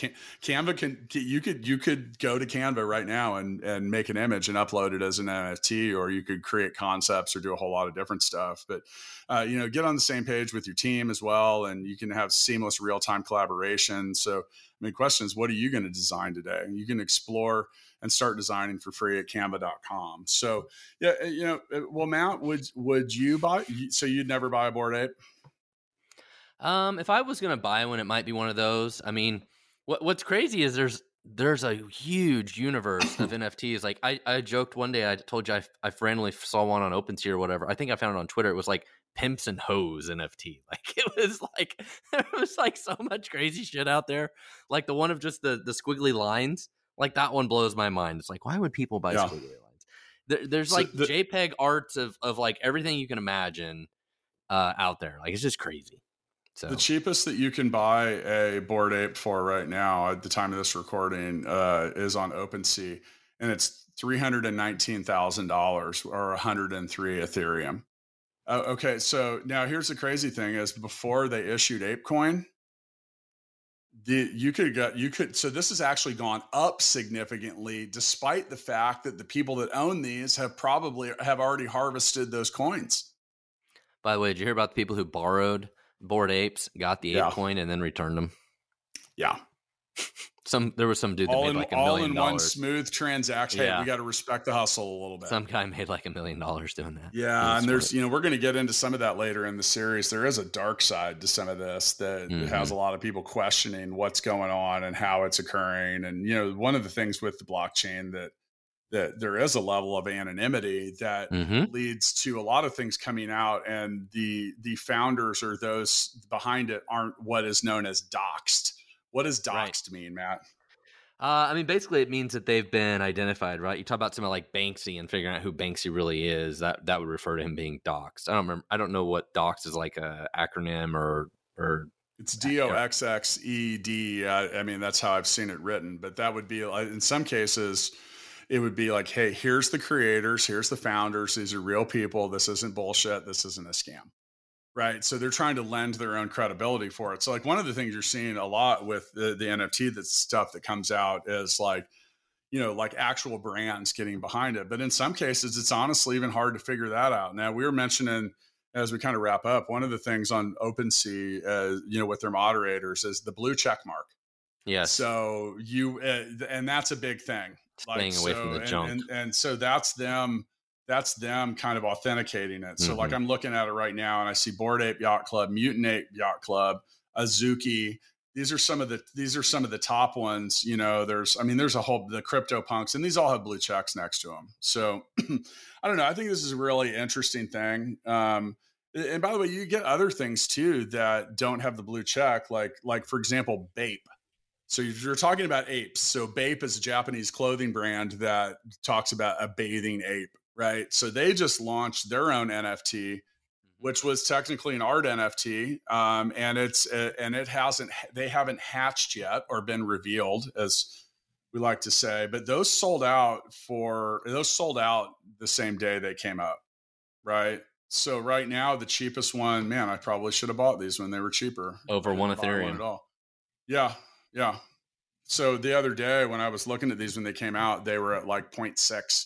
Canva can you could you could go to Canva right now and and make an image and upload it as an NFT, or you could create concepts or do a whole lot of different stuff. But uh, you know, get on the same page with your team as well, and you can have seamless real time collaboration. So, I mean, questions: What are you going to design today? You can explore and start designing for free at canva.com. So, yeah, uh, you know, uh, well, Matt, would would you buy? So you'd never buy a bored Ape? Um, if I was going to buy one, it might be one of those. I mean, what what's crazy is there's there's a huge universe of NFTs. Like I, I joked one day, I told you I, I randomly saw one on OpenSea or whatever. I think I found it on Twitter. It was like pimps and hoes NFT. Like it was like there was like so much crazy shit out there. Like the one of just the the squiggly lines. Like that one blows my mind. It's like, why would people buy yeah. squiggly lines? There, there's so like the, JPEG arts of of like everything you can imagine uh, out there. Like it's just crazy. So the cheapest that you can buy a bored ape for right now at the time of this recording uh, is on OpenSea, and it's three hundred and nineteen thousand dollars or hundred and three Ethereum. Uh, okay, so now here's the crazy thing: is before they issued ApeCoin, the you could go you could so this has actually gone up significantly despite the fact that the people that own these have probably have already harvested those coins. By the way did you hear about the people who borrowed bored apes got the ape yeah. coin and then returned them? Yeah some there was some dude that all made in, like a all million in one smooth transaction. Yeah. Hey, we got to respect the hustle a little bit. Some guy made like a million dollars doing that. Yeah, and there's you know we're going to get into some of that later in the series. There is a dark side to some of this that mm-hmm. has a lot of people questioning what's going on and how it's occurring. And you know one of the things with the blockchain that that there is a level of anonymity that mm-hmm. leads to a lot of things coming out and the the founders or those behind it aren't what is known as doxed what does doxed right. mean, Matt? Uh, I mean, basically, it means that they've been identified, right? You talk about something like Banksy and figuring out who Banksy really is. That that would refer to him being doxed. I don't remember. I don't know what doxed is like a acronym or or. It's D O X X E D. I mean, that's how I've seen it written. But that would be in some cases, it would be like, hey, here's the creators, here's the founders. These are real people. This isn't bullshit. This isn't a scam right? So they're trying to lend their own credibility for it. So like one of the things you're seeing a lot with the, the nft that stuff that comes out is like you know like actual brands getting behind it. But in some cases it's honestly even hard to figure that out. Now we were mentioning as we kind of wrap up one of the things on OpenSea, uh, you know with their moderators is the blue check mark. Yeah so you uh, and that's a big thing. Staying like, away so, from the and, junk. and, and so that's them that's them kind of authenticating it. So mm-hmm. like I'm looking at it right now and I see Bored Ape Yacht Club, Mutant Ape Yacht Club, Azuki. These are some of the these are some of the top ones. You know, there's I mean, there's a whole the crypto punks, and these all have blue checks next to them. So I don't know. I think this is a really interesting thing. Um, and by the way, you get other things too that don't have the blue check, like like for example, Bape. So you're talking about apes. So Bape is a Japanese clothing brand that talks about a bathing ape right? So they just launched their own NFT, mm-hmm. which was technically an art NFT, um, and it's uh, and it hasn't they haven't hatched yet or been revealed as we like to say, but those sold out for those sold out the same day they came up, right? So right now the cheapest one, man, I probably should have bought these when they were cheaper. Over one Ethereum. One at all. Yeah, yeah. So the other day when I was looking at these when they came out, they were at like 0.6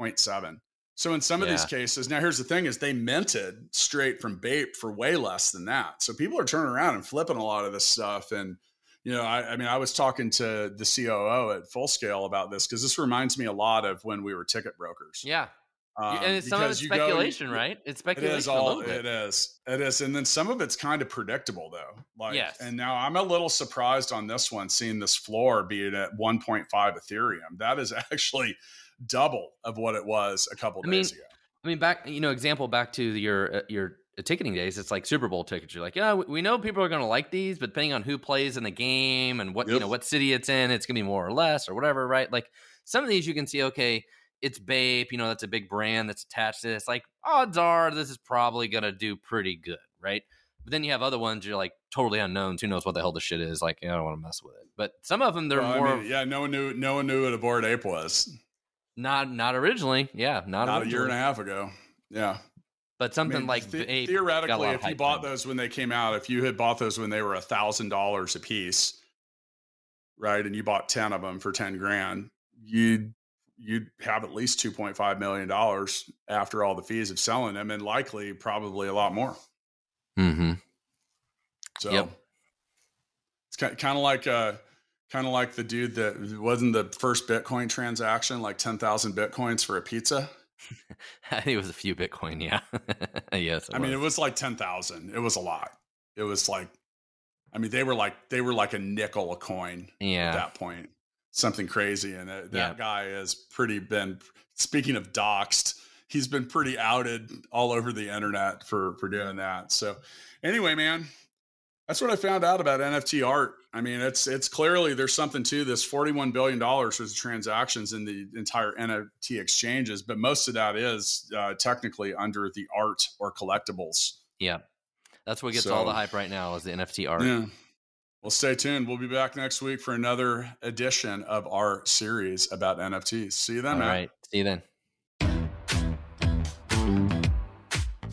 0.7. So in some of these cases, now here's the thing is they minted straight from Bape for way less than that. So people are turning around and flipping a lot of this stuff. And, you know, I, I mean, I was talking to the COO at Full Scale about this because this reminds me a lot of when we were ticket brokers. Yeah. Um, and it's some of it's speculation, go, right? It's speculation. It is all. It is. It is, and then some of it's kind of predictable, though. Like, yes. And now I'm a little surprised on this one, seeing this floor being at 1.5 Ethereum. That is actually double of what it was a couple I days mean, ago. I mean, back you know, example back to your uh, your ticketing days. It's like Super Bowl tickets. You're like, yeah, we know people are going to like these, but depending on who plays in the game and what yep. you know what city it's in, it's going to be more or less or whatever, right? Like some of these you can see, okay, it's Bape, you know, that's a big brand that's attached to this. Like odds are this is probably going to do pretty good, right? But then you have other ones you're like totally unknowns. Who knows what the hell the shit is? Like, I don't want to mess with it. But some of them they're well, more. I mean, yeah, no one knew. No one knew what a bored ape was. Not not originally. Yeah, not, not a year and a half ago. Yeah. But something I mean, like the- theoretically, if you bought those when they came out, if you had bought those when they were a thousand dollars a piece, right, and you bought ten of them for ten grand, you'd you'd have at least two point five million dollars after all the fees of selling them, and likely probably a lot more. Mm-hmm. So yep. it's kind of like uh, kind of like the dude that wasn't the first Bitcoin transaction, like ten thousand bitcoins for a pizza. I think it was a few Bitcoin. Yeah. yes. I was. mean, it was like 10,000. It was a lot. It was like, I mean, they were like, they were like a nickel a coin yeah. at that point. Something crazy. And that, that yeah. guy has pretty been, speaking of doxed, he's been pretty outed all over the internet for, for doing that. So anyway, man, that's what I found out about NFT art. I mean, it's it's clearly there's something to this. Forty-one billion dollars worth of transactions in the entire NFT exchanges, but most of that is uh, technically under the art or collectibles. Yeah, that's what gets so, all the hype right now is the NFT art. Yeah. Well, stay tuned. We'll be back next week for another edition of our series about NFTs. See you then, all man. All right. See you then.